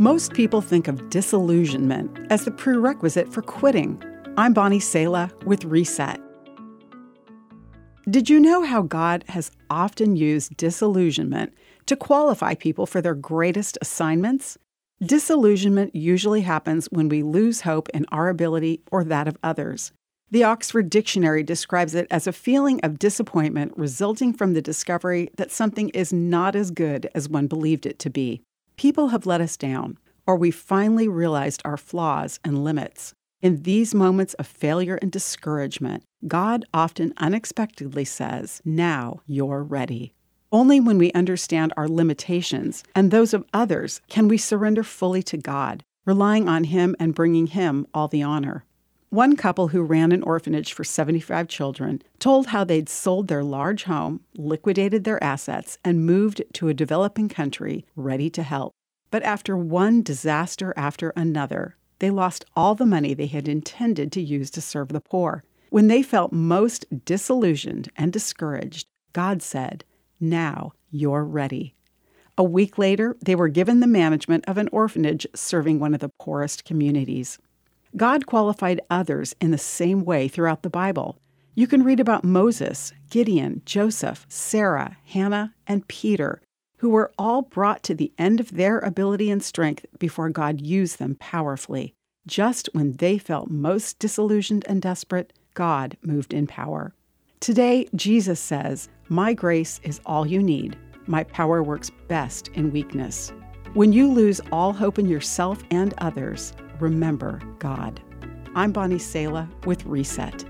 Most people think of disillusionment as the prerequisite for quitting. I'm Bonnie Sala with Reset. Did you know how God has often used disillusionment to qualify people for their greatest assignments? Disillusionment usually happens when we lose hope in our ability or that of others. The Oxford Dictionary describes it as a feeling of disappointment resulting from the discovery that something is not as good as one believed it to be. People have let us down, or we finally realized our flaws and limits. In these moments of failure and discouragement, God often unexpectedly says, Now you're ready. Only when we understand our limitations and those of others can we surrender fully to God, relying on Him and bringing Him all the honor. One couple who ran an orphanage for 75 children told how they'd sold their large home, liquidated their assets, and moved to a developing country ready to help. But after one disaster after another, they lost all the money they had intended to use to serve the poor. When they felt most disillusioned and discouraged, God said, Now you're ready. A week later, they were given the management of an orphanage serving one of the poorest communities. God qualified others in the same way throughout the Bible. You can read about Moses, Gideon, Joseph, Sarah, Hannah, and Peter, who were all brought to the end of their ability and strength before God used them powerfully. Just when they felt most disillusioned and desperate, God moved in power. Today, Jesus says, My grace is all you need. My power works best in weakness. When you lose all hope in yourself and others, remember God. I'm Bonnie Sala with Reset.